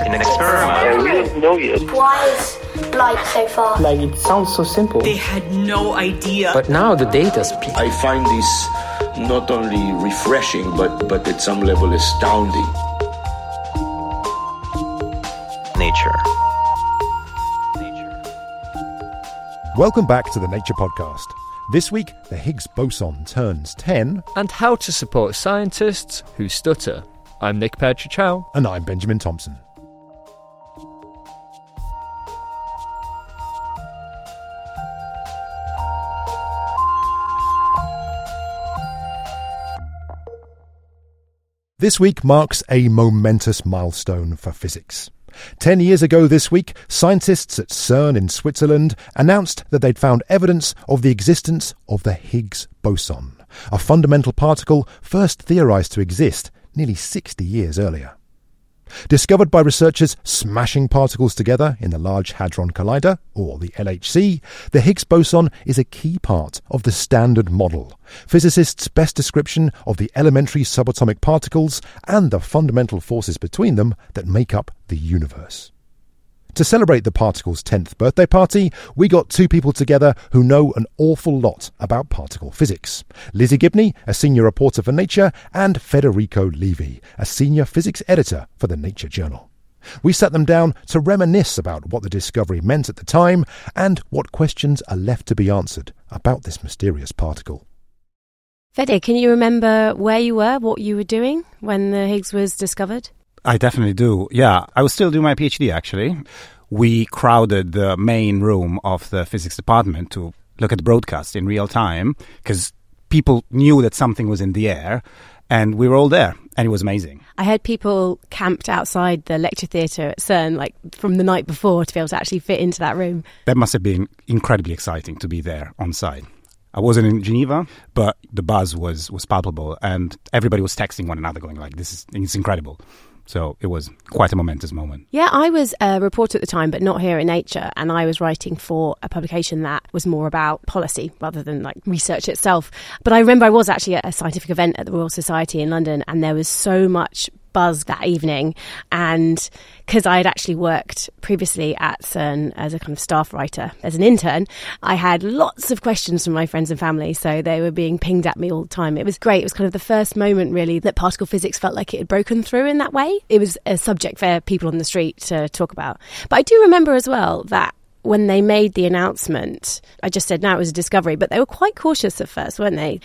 in an experiment. Yeah, we don't know yet. Why is light so far? Like it sounds so simple. They had no idea. But now the data speaks. I find this not only refreshing, but, but at some level astounding. Nature. Welcome back to the Nature Podcast. This week, the Higgs boson turns 10, and how to support scientists who stutter. I'm Nick Petrić Howe. and I'm Benjamin Thompson. This week marks a momentous milestone for physics. Ten years ago this week, scientists at CERN in Switzerland announced that they'd found evidence of the existence of the Higgs boson, a fundamental particle first theorized to exist nearly 60 years earlier. Discovered by researchers smashing particles together in the Large Hadron Collider, or the LHC, the Higgs boson is a key part of the Standard Model, physicists' best description of the elementary subatomic particles and the fundamental forces between them that make up the universe. To celebrate the particle's 10th birthday party, we got two people together who know an awful lot about particle physics Lizzie Gibney, a senior reporter for Nature, and Federico Levi, a senior physics editor for the Nature Journal. We sat them down to reminisce about what the discovery meant at the time and what questions are left to be answered about this mysterious particle. Fede, can you remember where you were, what you were doing when the Higgs was discovered? I definitely do. Yeah, I was still doing my PhD actually. We crowded the main room of the physics department to look at the broadcast in real time because people knew that something was in the air and we were all there and it was amazing. I heard people camped outside the lecture theatre at CERN like from the night before to be able to actually fit into that room. That must have been incredibly exciting to be there on site. I wasn't in Geneva, but the buzz was was palpable and everybody was texting one another going like this is it's incredible. So it was quite a momentous moment. Yeah, I was a reporter at the time, but not here in Nature, and I was writing for a publication that was more about policy rather than like research itself. But I remember I was actually at a scientific event at the Royal Society in London, and there was so much buzz that evening. And because I had actually worked previously at CERN as a kind of staff writer, as an intern, I had lots of questions from my friends and family. So they were being pinged at me all the time. It was great. It was kind of the first moment, really, that particle physics felt like it had broken through in that way. It was a subject for people on the street to talk about. But I do remember as well that when they made the announcement, I just said, now it was a discovery, but they were quite cautious at first, weren't they?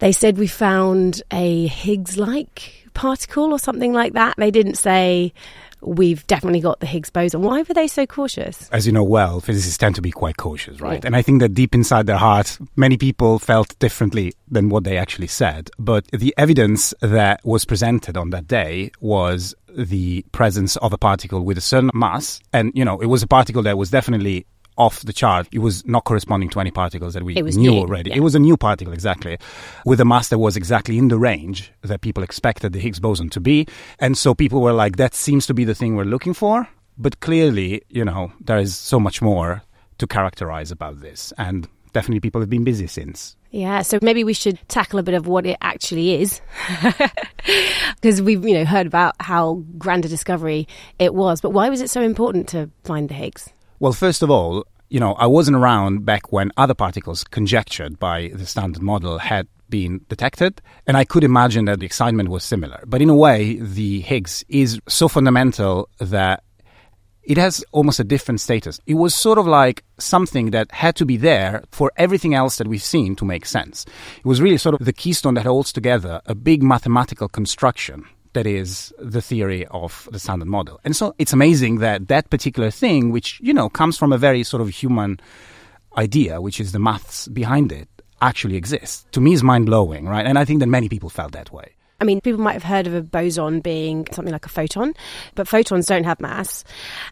They said we found a Higgs like particle or something like that. They didn't say we've definitely got the Higgs boson. Why were they so cautious? As you know well, physicists tend to be quite cautious, right? Yeah. And I think that deep inside their heart, many people felt differently than what they actually said. But the evidence that was presented on that day was the presence of a particle with a certain mass. And, you know, it was a particle that was definitely off the chart. It was not corresponding to any particles that we It was knew new, already. yeah. It was a new particle, exactly, with a mass that was exactly in the range that people expected the Higgs boson to be. And so people were like, that seems to be the thing we're looking for. But clearly, you know, there is so much more to characterize about this. And definitely people have been busy since. Yeah, so maybe we should tackle a bit of what it actually is, because we've you know heard about how grand a discovery it was. But why was it so important to find the Higgs? Well, first of all, you know, I wasn't around back when other particles conjectured by the standard model had been detected, and I could imagine that the excitement was similar. But in a way, the Higgs is so fundamental that it has almost a different status. It was sort of like something that had to be there for everything else that we've seen to make sense. It was really sort of the keystone that holds together a big mathematical construction that is the theory of the standard model. And so it's amazing that that particular thing, which, you know, comes from a very sort of human idea, which is the maths behind it, actually exists. To me, is mind blowing, right? And I think that many people felt that way. I mean, people might have heard of a boson being something like a photon, but photons don't have mass,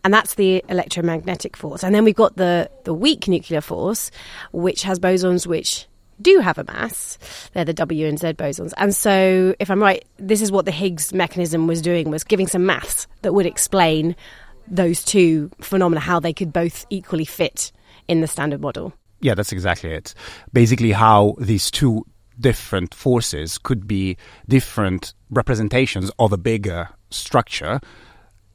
and that's the electromagnetic force. And then we've got the, the weak nuclear force, which has bosons which do have a mass. They're the W and Z bosons. And so, if I'm right, this is what the Higgs mechanism was doing, was giving some maths that would explain those two phenomena, how they could both equally fit in the standard model. Yeah, that's exactly it. Basically, how these two different forces could be different representations of a bigger structure,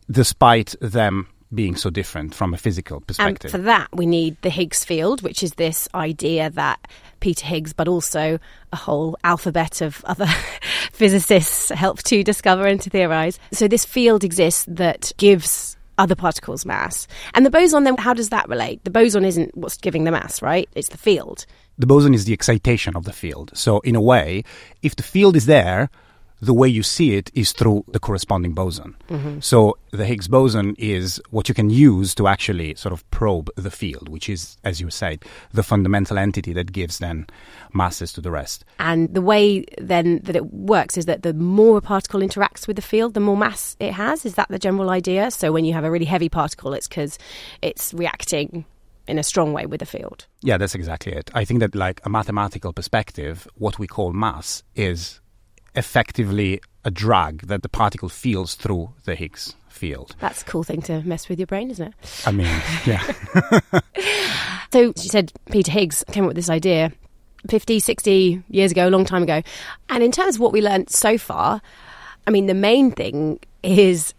despite them being so different from a physical perspective. And for that, we need the Higgs field, which is this idea that Peter Higgs, but also a whole alphabet of other physicists helped to discover and to theorize. So this field exists that gives other particles mass. And the boson, then, how does that relate? The boson isn't what's giving the mass, right? It's the field. The boson is the excitation of the field. So, in a way, if the field is there, the way you see it is through the corresponding boson. Mm-hmm. So the Higgs boson is what you can use to actually sort of probe the field, which is, as you said, the fundamental entity that gives then masses to the rest. And the way then that it works is that the more a particle interacts with the field, the more mass it has. Is that the general idea? So when you have a really heavy particle, it's because it's reacting in a strong way with the field. Yeah, that's exactly it. I think that, like a mathematical perspective, what we call mass is effectively a drag that the particle feels through the Higgs field. That's a cool thing to mess with your brain, isn't it? I mean, yeah. so you said Peter Higgs came up with this idea 50, 60 years ago, a long time ago. And in terms of what we learned so far, I mean, the main thing is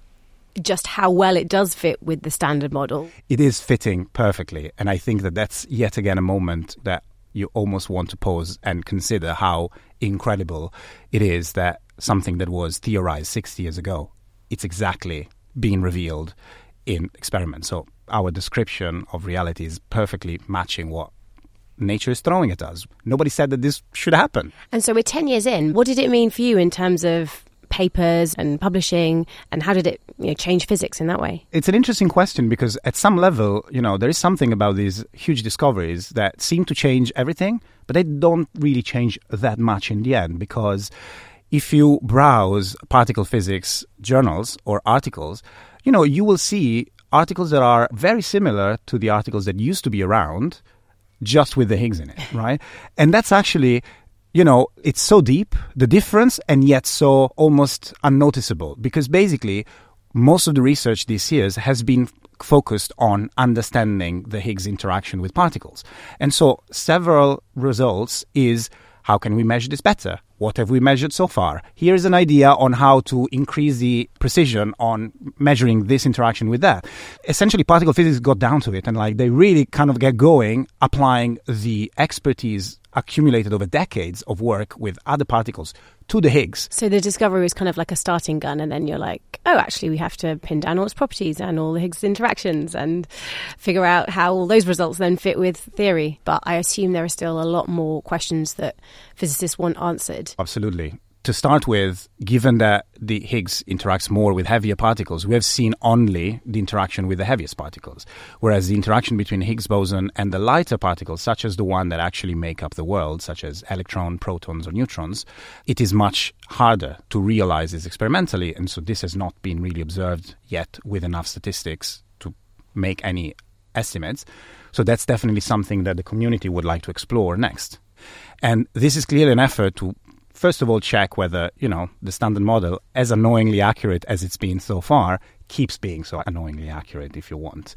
just how well it does fit with the standard model. It is fitting perfectly. And I think that that's yet again a moment that you almost want to pause and consider how incredible it is that something that was theorized 60 years ago, it's exactly being revealed in experiments. So our description of reality is perfectly matching what nature is throwing at us. Nobody said that this should happen. And so we're 10 years in. What did it mean for you in terms of papers and publishing and how did it you know, change physics in that way it's an interesting question because at some level you know there is something about these huge discoveries that seem to change everything but they don't really change that much in the end because if you browse particle physics journals or articles you know you will see articles that are very similar to the articles that used to be around just with the Higgs in it, right? And that's actually you know, it's so deep, the difference, and yet so almost unnoticeable. Because basically, most of the research these years has been focused on understanding the Higgs interaction with particles. And so several results is how can we measure this better? What have we measured so far? Here's an idea on how to increase the precision on measuring this interaction with that. Essentially, particle physics got down to it and like they really kind of get going applying the expertise accumulated over decades of work with other particles to the Higgs. So the discovery was kind of like a starting gun, and then you're like, oh, actually, we have to pin down all its properties and all the Higgs interactions and figure out how all those results then fit with theory. But I assume there are still a lot more questions that physicists want answered. Absolutely to start with, given that the Higgs interacts more with heavier particles, we have seen only the interaction with the heaviest particles. Whereas the interaction between Higgs boson and the lighter particles, such as the one that actually make up the world, such as electrons, protons, or neutrons, it is much harder to realize this experimentally. And so this has not been really observed yet with enough statistics to make any estimates. So that's definitely something that the community would like to explore next. And this is clearly an effort to first of all check whether you know the standard model as annoyingly accurate as it's been so far keeps being so annoyingly accurate if you want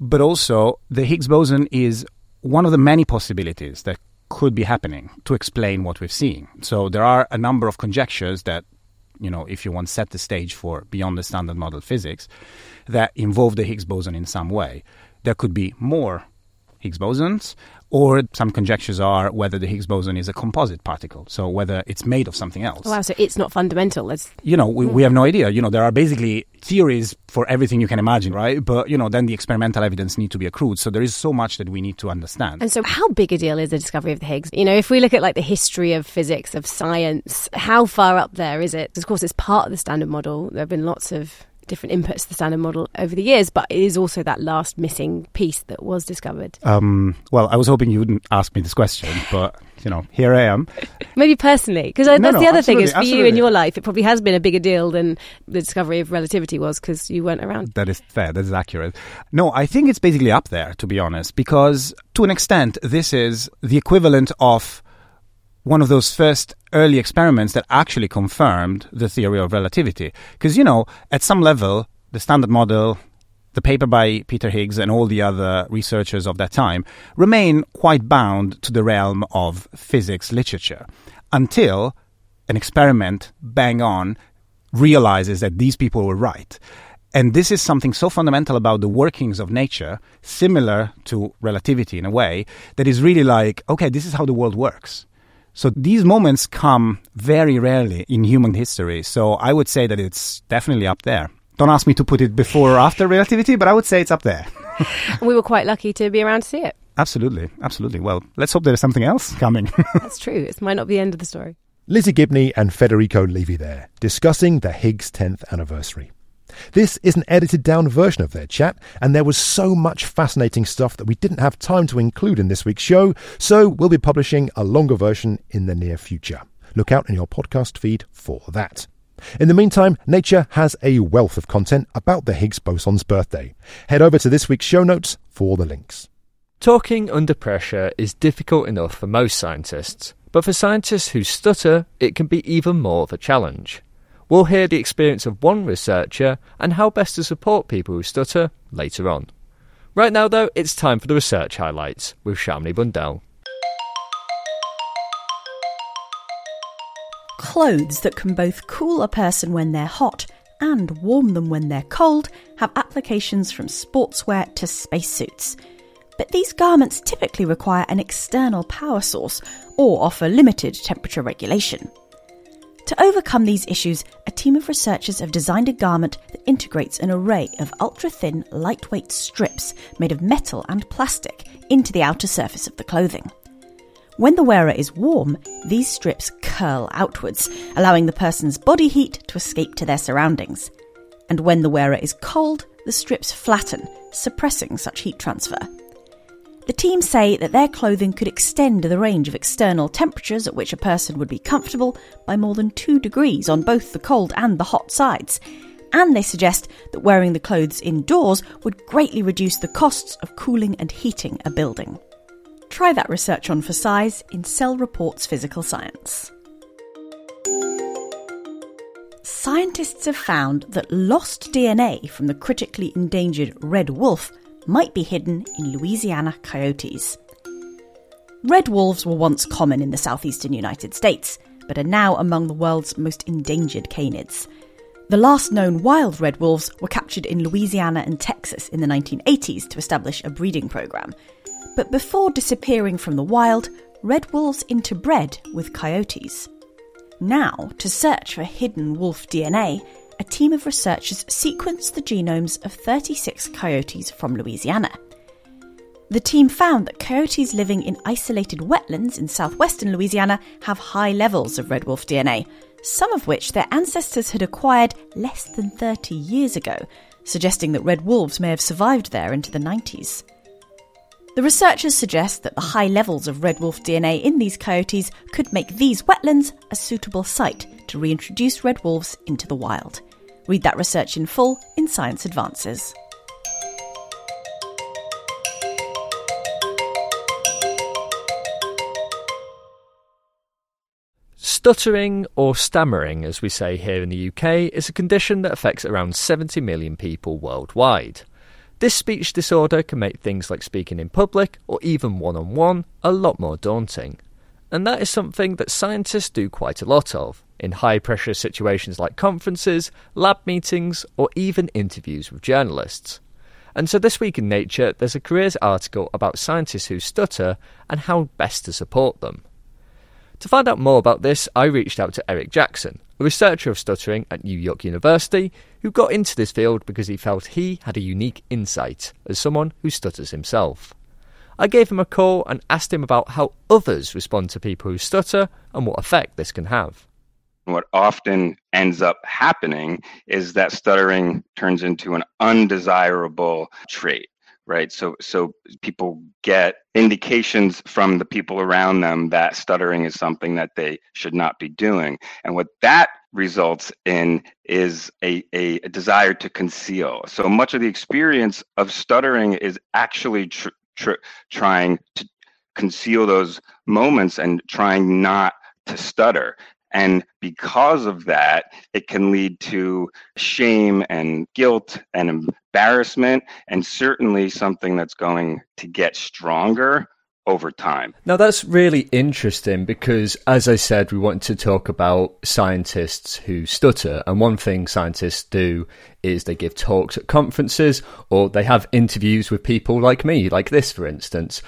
but also the higgs boson is one of the many possibilities that could be happening to explain what we're seeing. So there are a number of conjectures that, you know, if you want set the stage for beyond the standard model physics, that involve the Higgs boson in some way. There could be more Higgs bosons, or some conjectures are whether the Higgs boson is a composite particle, so whether it's made of something else. Wow, so it's not fundamental. It's... You know, we, we have no hmm. idea. You know, there are basically theories for everything you can imagine, right? But, you know, then the experimental evidence need to be accrued. So there is so much that we need to understand. And so how big a deal is the discovery of the Higgs? You know, if we look at like the history of physics, of science, how far up there is it? Of course, it's part of the standard model. There have been lots of different inputs to the standard model over the years, but it is also that last missing piece that was discovered. Um, well, I was hoping you wouldn't ask me this question, but you know, here I am. Maybe personally, because that's no, the other thing is for absolutely. you in your life, it probably has been a bigger deal than the discovery of relativity was because you weren't around. That is fair. That is accurate. No, I think it's basically up there, to be honest, because to an extent, this is the equivalent of one of those first early experiments that actually confirmed the theory of relativity. Because, you know, at some level, the standard model, the paper by Peter Higgs and all the other researchers of that time remain quite bound to the realm of physics literature until an experiment bang on realizes that these people were right. And this is something so fundamental about the workings of nature, similar to relativity in a way, that is really like, okay, this is how the world works. So these moments come very rarely in human history. So I would say that it's definitely up there. Don't ask me to put it before or after relativity, but I would say it's up there. we were quite lucky to be around to see it. Absolutely, absolutely. Well, let's hope there's something else coming. That's true. It might not be the end of the story. Lizzie Gibney and Federico Levi there, discussing the Higgs 10th anniversary. This is an edited down version of their chat, and there was so much fascinating stuff that we didn't have time to include in this week's show, so we'll be publishing a longer version in the near future. Look out in your podcast feed for that. In the meantime, Nature has a wealth of content about the Higgs boson's birthday. Head over to this week's show notes for the links. Talking under pressure is difficult enough for most scientists, but for scientists who stutter, it can be even more of a challenge. We'll hear the experience of one researcher and how best to support people who stutter later on. Right now, though, it's time for the research highlights with Shamini Bundell. Clothes that can both cool a person when they're hot and warm them when they're cold have applications from sportswear to spacesuits. But these garments typically require an external power source or offer limited temperature regulation. To overcome these issues, a team of researchers have designed a garment that integrates an array of ultra thin, lightweight strips made of metal and plastic into the outer surface of the clothing. When the wearer is warm, these strips curl outwards, allowing the person's body heat to escape to their surroundings. And when the wearer is cold, the strips flatten, suppressing such heat transfer. The team say that their clothing could extend the range of external temperatures at which a person would be comfortable by more than 2 degrees on both the cold and the hot sides. And they suggest that wearing the clothes indoors would greatly reduce the costs of cooling and heating a building. Try that research on for size in Cell Reports Physical Science. Scientists have found that lost DNA from the critically endangered red wolf might be hidden in Louisiana coyotes. Red wolves were once common in the southeastern United States, but are now among the world's most endangered canids. The last known wild red wolves were captured in Louisiana and Texas in the 1980s to establish a breeding program. But before disappearing from the wild, red wolves interbred with coyotes. Now, to search for hidden wolf DNA, a team of researchers sequenced the genomes of 36 coyotes from Louisiana. The team found that coyotes living in isolated wetlands in southwestern Louisiana have high levels of red wolf DNA, some of which their ancestors had acquired less than 30 years ago, suggesting that red wolves may have survived there into the 90s. The researchers suggest that the high levels of red wolf DNA in these coyotes could make these wetlands a suitable site to reintroduce red wolves into the wild. Read that research in full in Science Advances. Stuttering, or stammering as we say here in the UK, is a condition that affects around 70 million people worldwide. This speech disorder can make things like speaking in public or even one on one a lot more daunting. And that is something that scientists do quite a lot of in high pressure situations like conferences, lab meetings, or even interviews with journalists. And so this week in Nature, there's a careers article about scientists who stutter and how best to support them. To find out more about this, I reached out to Eric Jackson, a researcher of stuttering at New York University, who got into this field because he felt he had a unique insight as someone who stutters himself. I gave him a call and asked him about how others respond to people who stutter and what effect this can have. What often ends up happening is that stuttering turns into an undesirable trait right? So so people get indications from the people around them that stuttering is something that they should not be doing. And what that results in is a, a, desire to conceal. So much of the experience of stuttering is actually tr- tr- trying to conceal those moments and trying not to stutter. And because of that, it can lead to shame and guilt and embarrassment, and certainly something that's going to get stronger over time. Now, that's really interesting because, as I said, we want to talk about scientists who stutter. And one thing scientists do is they give talks at conferences or they have interviews with people like me, like this, for instance.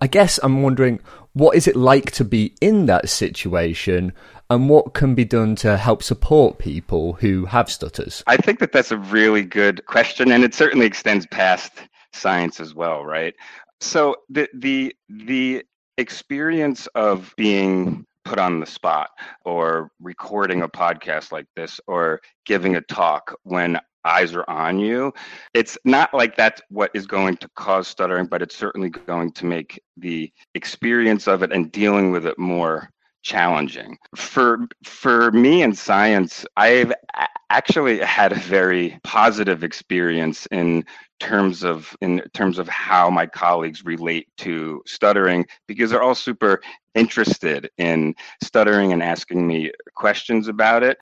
I guess I'm wondering what is it like to be in that situation and what can be done to help support people who have stutters? I think that that's a really good question, and it certainly extends past science as well, right? So the the the experience of being put on the spot or recording a podcast like this or giving a talk when eyes are on you it's not like that's what is going to cause stuttering but it's certainly going to make the experience of it and dealing with it more challenging. For for me in science, I've actually had a very positive experience in terms of in terms of how my colleagues relate to stuttering because they're all super interested in stuttering and asking me questions about it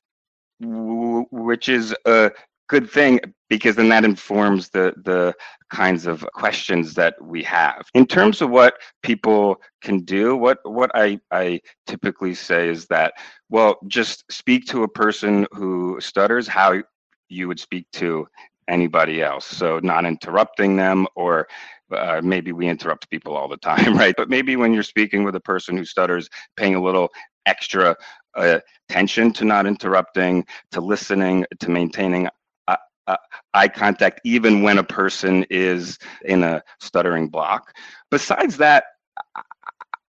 which is a good thing because then that informs the the kinds of questions that we have. In terms of what people can do what what i i typically say is that well just speak to a person who stutters how you would speak to anybody else. So not interrupting them or uh, maybe we interrupt people all the time right? But maybe when you're speaking with a person who stutters paying a little extra uh, attention to not interrupting to listening to maintaining uh, eye contact even when a person is in a stuttering block. Besides that,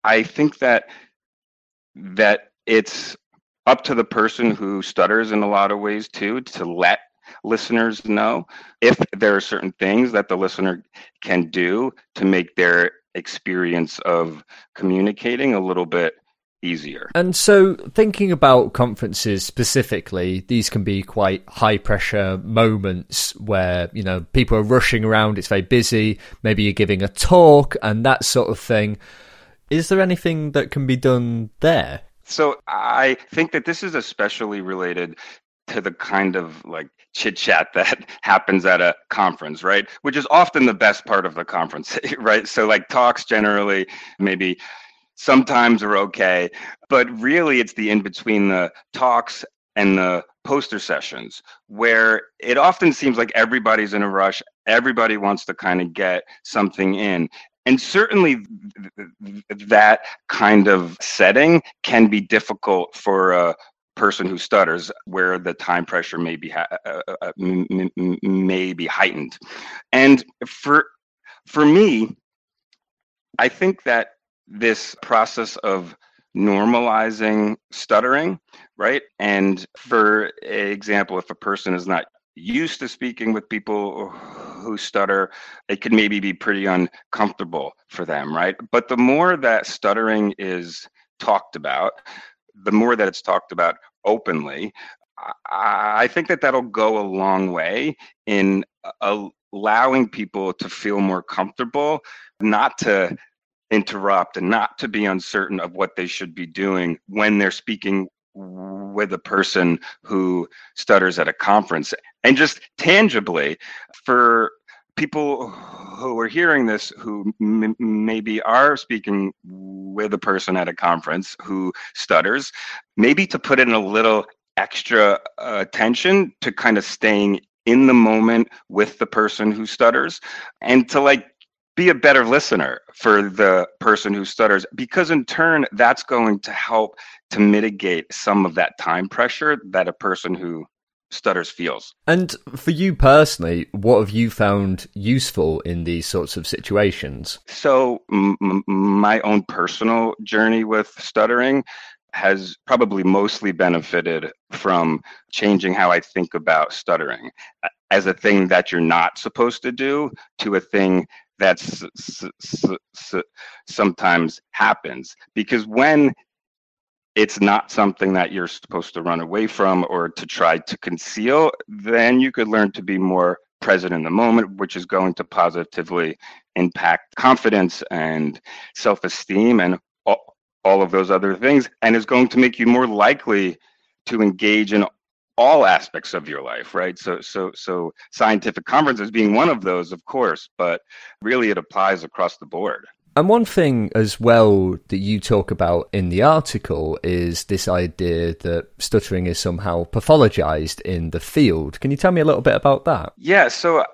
I think that that it's up to the person who stutters in a lot of ways too to let listeners know if there are certain things that the listener can do to make their experience of communicating a little bit easier. And so, thinking about conferences specifically, these can be quite high pressure moments where, you know, people are rushing around, it's very busy, maybe you're giving a talk and that sort of thing. Is there anything that can be done there? So, I think that this is especially related to the kind of like chit chat that happens at a conference, right? Which is often the best part of the conference, right? So, like talks generally, maybe sometimes are okay but really it's the in between the talks and the poster sessions where it often seems like everybody's in a rush everybody wants to kind of get something in and certainly that kind of setting can be difficult for a person who stutters where the time pressure may be uh, uh, uh may be heightened. And for for me i think that this process of normalizing stuttering, right? And for example, if a person is not used to speaking with people who stutter, it can maybe be pretty uncomfortable for them, right? But the more that stuttering is talked about, the more that it's talked about openly, I think that that'll go a long way in allowing people to feel more comfortable, not to interrupt and not to be uncertain of what they should be doing when they're speaking with a person who stutters at a conference. And just tangibly for people who are hearing this who m- maybe are speaking with a person at a conference who stutters, maybe to put in a little extra uh, attention to kind of staying in the moment with the person who stutters and to like be a better listener for the person who stutters because in turn that's going to help to mitigate some of that time pressure that a person who stutters feels. And for you personally, what have you found useful in these sorts of situations? So, m- my own personal journey with stuttering has probably mostly benefited from changing how I think about stuttering as a thing that you're not supposed to do to a thing s- sometimes happens. Because when it's not something that you're supposed to run away from or to try to conceal, then you could learn to be more present in the moment, which is going to positively impact confidence and self esteem and all, all of those other things, and is going to make you more likely to engage in all aspects of your life right so so so scientific conferences being one of those of course but really it applies across the board and one thing as well that you talk about in the article is this idea that stuttering is somehow pathologized in the field. Can you tell me a little bit about that? Yeah, so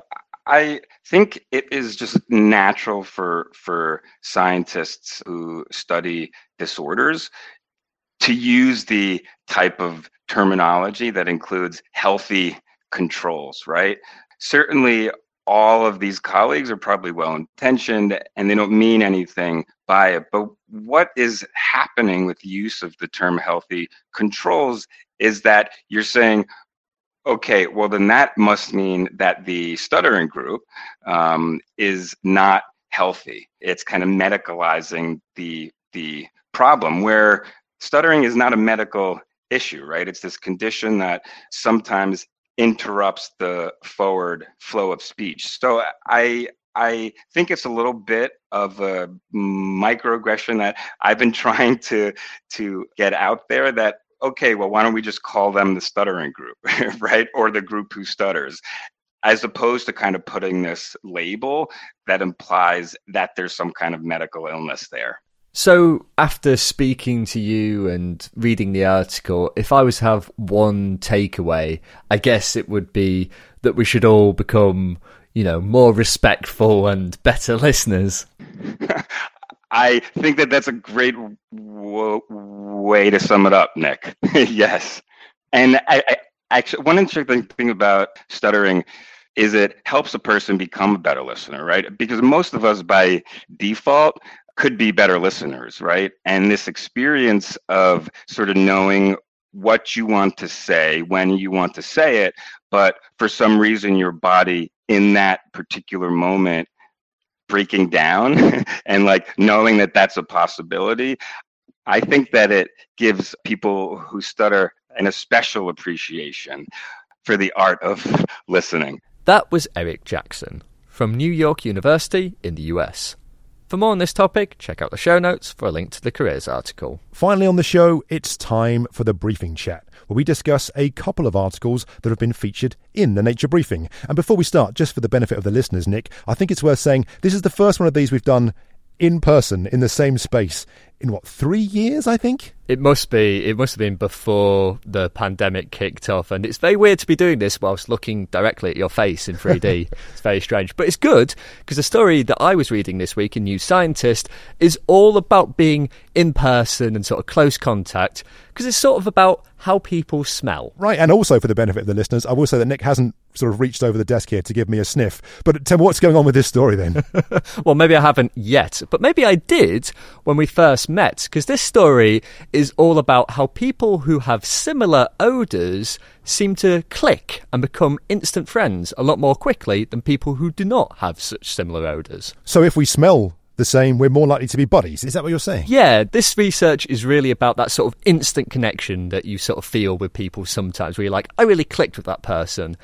I think it is just natural for for scientists who study disorders to use the type of terminology that includes healthy controls, right? Certainly all of these colleagues are probably well intentioned and they don't mean anything by it. But what is happening with use of the term healthy controls is that you're saying, okay, well, then that must mean that the stuttering group um, is not healthy. It's kind of medicalizing the the problem where stuttering is not a medical issue, right? It's this condition that sometimes interrupts the forward flow of speech. So I I think it's a little bit of a microaggression that I've been trying to to get out there that okay, well why don't we just call them the stuttering group, right? Or the group who stutters as opposed to kind of putting this label that implies that there's some kind of medical illness there. So, after speaking to you and reading the article, if I was to have one takeaway, I guess it would be that we should all become, you know, more respectful and better listeners. I think that that's a great w- way to sum it up, Nick. yes. And I, I, actually, one interesting thing about stuttering is it helps a person become a better listener, right? Because most of us, by default, could be better listeners, right? And this experience of sort of knowing what you want to say when you want to say it, but for some reason your body in that particular moment breaking down and like knowing that that's a possibility. I think that it gives people who stutter an a special appreciation for the art of listening. That was Eric Jackson from New York University in the US. For more on this topic, check out the show notes for a link to the careers article. Finally, on the show, it's time for the briefing chat, where we discuss a couple of articles that have been featured in the Nature Briefing. And before we start, just for the benefit of the listeners, Nick, I think it's worth saying this is the first one of these we've done in person in the same space in what three years i think? It must be it must have been before the pandemic kicked off and it's very weird to be doing this whilst looking directly at your face in 3d it's very strange but it's good because the story that i was reading this week in new scientist is all about being in person and sort of close contact because it's sort of about how people smell. Right and also for the benefit of the listeners i will say that nick hasn't sort of reached over the desk here to give me a sniff. But tell me what's going on with this story then. well, maybe I haven't yet, but maybe I did when we first met, because this story is all about how people who have similar odours seem to click and become instant friends a lot more quickly than people who do not have such similar odours. So if we smell the same, we're more likely to be buddies. Is that what you're saying? Yeah, this research is really about that sort of instant connection that you sort of feel with people sometimes where you're like, I really clicked with that person.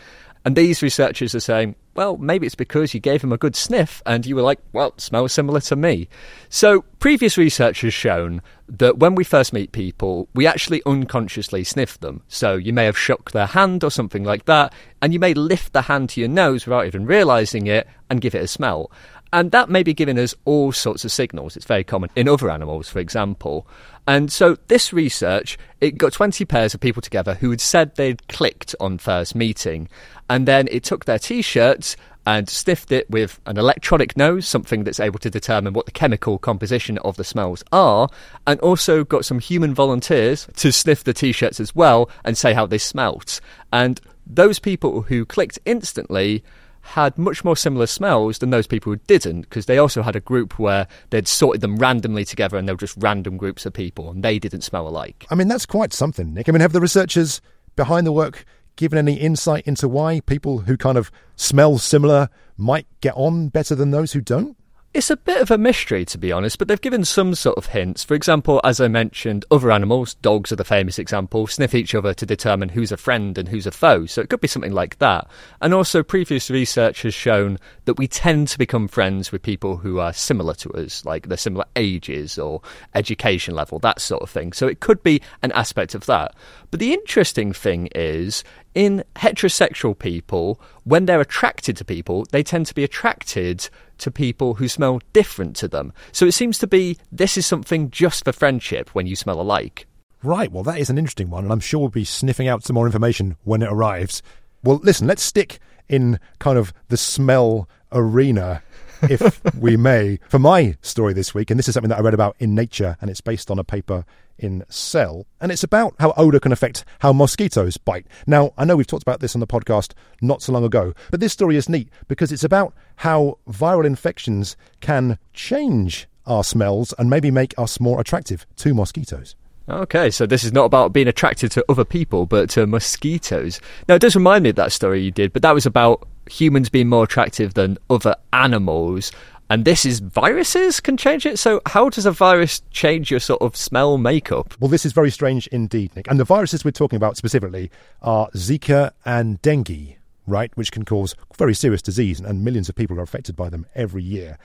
And these researchers are saying, Well, maybe it's because you gave him a good sniff and you were like, well, smells similar to me. So, previous research has shown that when we first meet people, we actually unconsciously sniff them. So, you may have shook their hand or something like that, and you may lift the hand to your nose without even realizing it and give it a smell. And that may be giving us all sorts of signals. It's very common in other animals, for example. And so this research, it got 20 pairs of people together who had said they'd clicked on first meeting. And then it took their t-shirts and sniffed it with an electronic nose, something that's able to determine what the chemical composition of the smells are, and also got some human volunteers to sniff the t-shirts as well and say how they smelt. And those people who clicked instantly had much more similar smells than those people who didn't, because they also had a group where they'd sorted them randomly together and they were just random groups of people and they didn't smell alike. I mean, that's quite something, Nick. I mean, have the researchers behind the work given any insight into why people who kind of smell similar might get on better than those who don't? It's a bit of a mystery, to be honest, but they've given some sort of hints. For example, as I mentioned, other animals, dogs are the famous example, sniff each other to determine who's a friend and who's a foe. So it could be something like that. And also, previous research has shown that we tend to become friends with people who are similar to us, like they're similar ages or education level, that sort of thing. So it could be an aspect of that. But the interesting thing is, in heterosexual people, when they're attracted to people, they tend to be attracted to people who smell different to them. So it seems to be this is something just for friendship when you smell alike. Right, well, that is an interesting one, and I'm sure we'll be sniffing out some more information when it arrives. Well, listen, let's stick in kind of the smell arena if we may, for my story this week. And this is something that I read about in Nature, and it's based on a paper in Cell. And it's about how odour can affect how mosquitoes bite. Now, I know we've talked about this on the podcast not so long ago, but this story is neat because it's about how viral infections can change our smells and maybe make us more attractive to mosquitoes. Okay, so this is not about being attracted to other people, but to mosquitoes. Now, it does remind me of that story you did, but that was about humans being more attractive than other animals. And this is viruses can change it. So, how does a virus change your sort of smell makeup? Well, this is very strange indeed, Nick. And the viruses we're talking about specifically are Zika and dengue, right? Which can cause very serious disease, and millions of people are affected by them every year.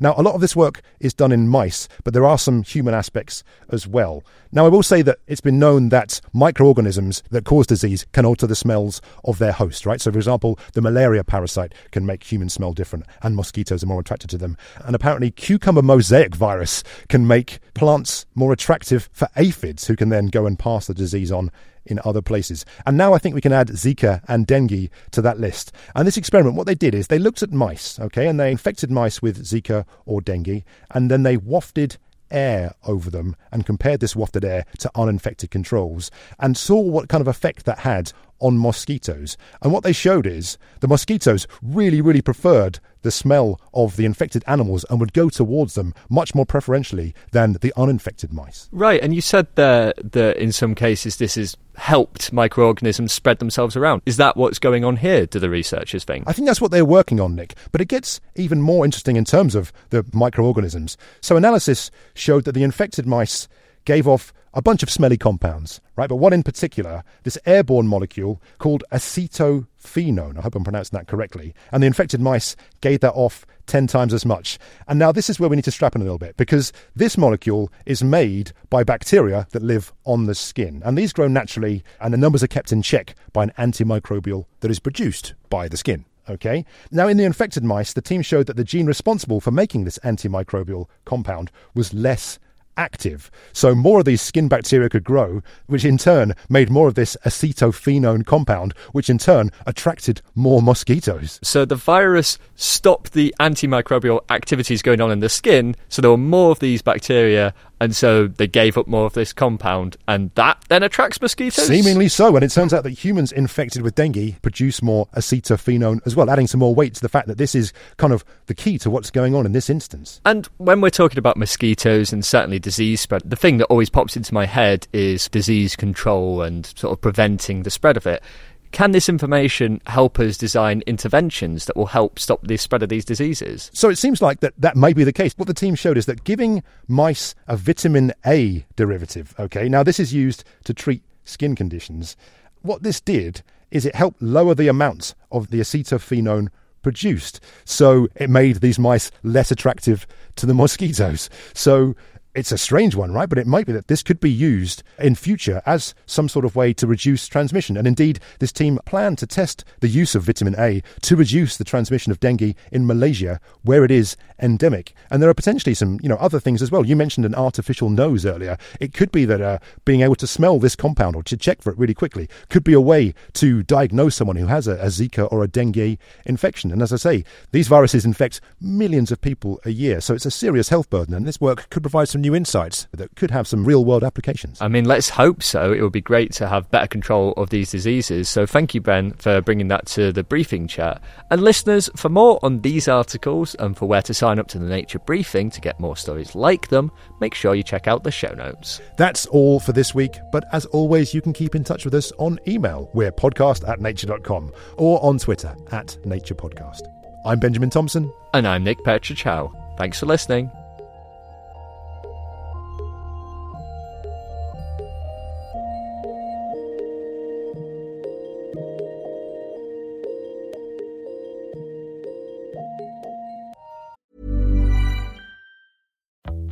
Now, a lot of this work is done in mice, but there are some human aspects as well. Now, I will say that it's been known that microorganisms that cause disease can alter the smells of their host, right? So, for example, the malaria parasite can make humans smell different, and mosquitoes are more attracted to them. And apparently, cucumber mosaic virus can make plants more attractive for aphids, who can then go and pass the disease on in other places. And now I think we can add Zika and dengue to that list. And this experiment, what they did is they looked at mice, okay, and they infected mice with Zika or dengue, and then they wafted air over them and compared this wafted air to uninfected controls and saw what kind of effect that had on mosquitoes. And what they showed is the mosquitoes really, really preferred the smell of the infected animals and would go towards them much more preferentially than the uninfected mice. Right, and you said there that in some cases this has helped microorganisms spread themselves around. Is that what's going on here, do the researchers think? I think that's what they're working on, Nick. But it gets even more interesting in terms of the microorganisms. So, analysis showed that the infected mice gave off a bunch of smelly compounds, right? But one in particular, this airborne molecule called acetophenone. I hope I'm pronouncing that correctly. And the infected mice gave that off 10 times as much. And now this is where we need to strap in a little bit because this molecule is made by bacteria that live on the skin. And these grow naturally, and the numbers are kept in check by an antimicrobial that is produced by the skin. Okay. Now, in the infected mice, the team showed that the gene responsible for making this antimicrobial compound was less active. So more of these skin bacteria could grow, which in turn made more of this acetophenone compound, which in turn attracted more mosquitoes. So the virus stopped the antimicrobial activities going on in the skin, so there were more of these bacteria and so they gave up more of this compound, and that then attracts mosquitoes? Seemingly so, and it turns out that humans infected with dengue produce more acetophenone as well, adding some more weight to the fact that this is kind of the key to what's going on in this instance. And when we're talking about mosquitoes and certainly disease spread, the thing that always pops into my head is disease control and sort of preventing the spread of it. Can this information help us design interventions that will help stop the spread of these diseases? So it seems like that, that may be the case. What the team showed is that giving mice a vitamin A derivative, okay, now this is used to treat skin conditions. What this did is it helped lower the amounts of the acetophenone produced. So it made these mice less attractive to the mosquitoes. So it's a strange one, right? But it might be that this could be used in future as some sort of way to reduce transmission. And indeed, this team plan to test the use of vitamin A to reduce the transmission of dengue in Malaysia, where it is endemic. And there are potentially some, you know, other things as well. You mentioned an artificial nose earlier. It could be that uh, being able to smell this compound or to check for it really quickly could be a way to diagnose someone who has a, a Zika or a dengue infection. And as I say, these viruses infect millions of people a year, so it's a serious health burden. And this work could provide some new insights that could have some real world applications. I mean, let's hope so. It would be great to have better control of these diseases. So thank you, Ben, for bringing that to the briefing chat. And listeners, for more on these articles and for where to sign up to the Nature Briefing to get more stories like them, make sure you check out the show notes. That's all for this week, but as always, you can keep in touch with us on email. We're podcast at nature.com or on Twitter at Nature Podcast. I'm Benjamin Thompson. And I'm Nick Petrić Howe. Thanks for listening.